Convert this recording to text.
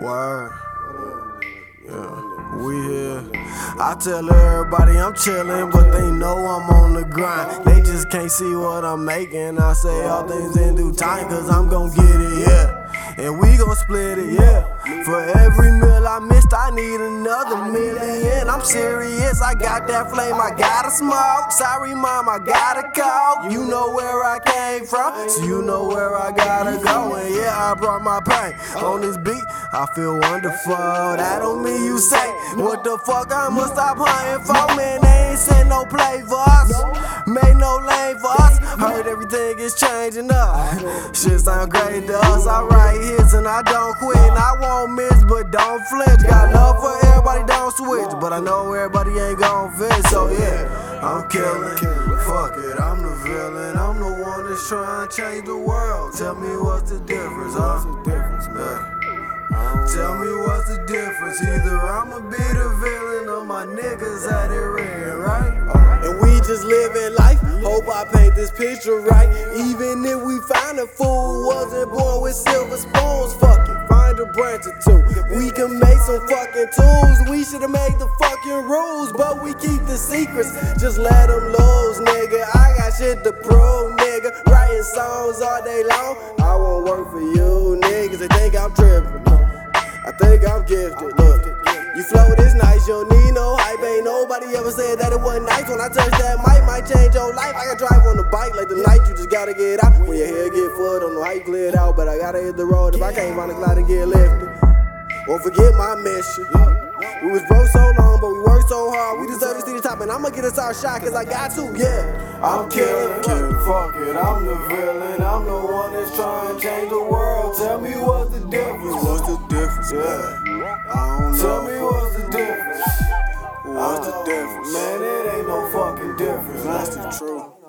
Word. Yeah, we here. I tell everybody I'm chillin', but they know I'm on the grind. They just can't see what I'm making. I say all things in due time, cause I'm gon' get it, yeah. And we gon' split it, yeah. For every meal I missed, I need another million. I'm serious, I got that flame, I gotta smoke. Sorry, mom, I gotta call. You know where I came from, so you know where I gotta go. And yeah, I brought my pain on this beat. I feel wonderful. That don't mean you say what the fuck I'ma stop hunting for, man. They ain't sent no play for us, made no lane for us. Heard everything is changing up. Shit sound great to us. I write hits and I don't quit. And I won't miss, but don't flinch. Got love for. But I know everybody ain't gon' fit, so yeah, I'm killing. Fuck it, I'm the villain. I'm the one that's trying to change the world. Tell me what's the difference, huh? Yeah. Tell me what's the difference. Either I'ma be the villain or my niggas at it red, right? Uh, and we just living life. Hope I paint this picture right. Even if we find a fool wasn't born branch or two. We can make some fucking tools. We should've made the fucking rules, but we keep the secrets. Just let them lose, nigga. I got shit to prove, nigga. Writing songs all day long. I won't work for you, niggas. They think I'm tripping. I think I'm gifted. Look, you flow this nice, you don't need. Ain't nobody ever said that it wasn't nice. When I touch that mic, might change your life. I can drive on the bike like the night, you just gotta get out. When your hair get full, don't know how you clear it out, but I gotta hit the road if I can't find a glide and get lifted. Won't forget my mission. We was broke so long, but we worked so hard. We deserve to see the top, and I'ma get us our shot, cause I got to, yeah. I'm killing, killing, fuck it. I'm the villain. I'm the one that's trying to change the world. Tell me what's the difference. What's the difference, yeah? I don't know. Tell me what's the That's the truth.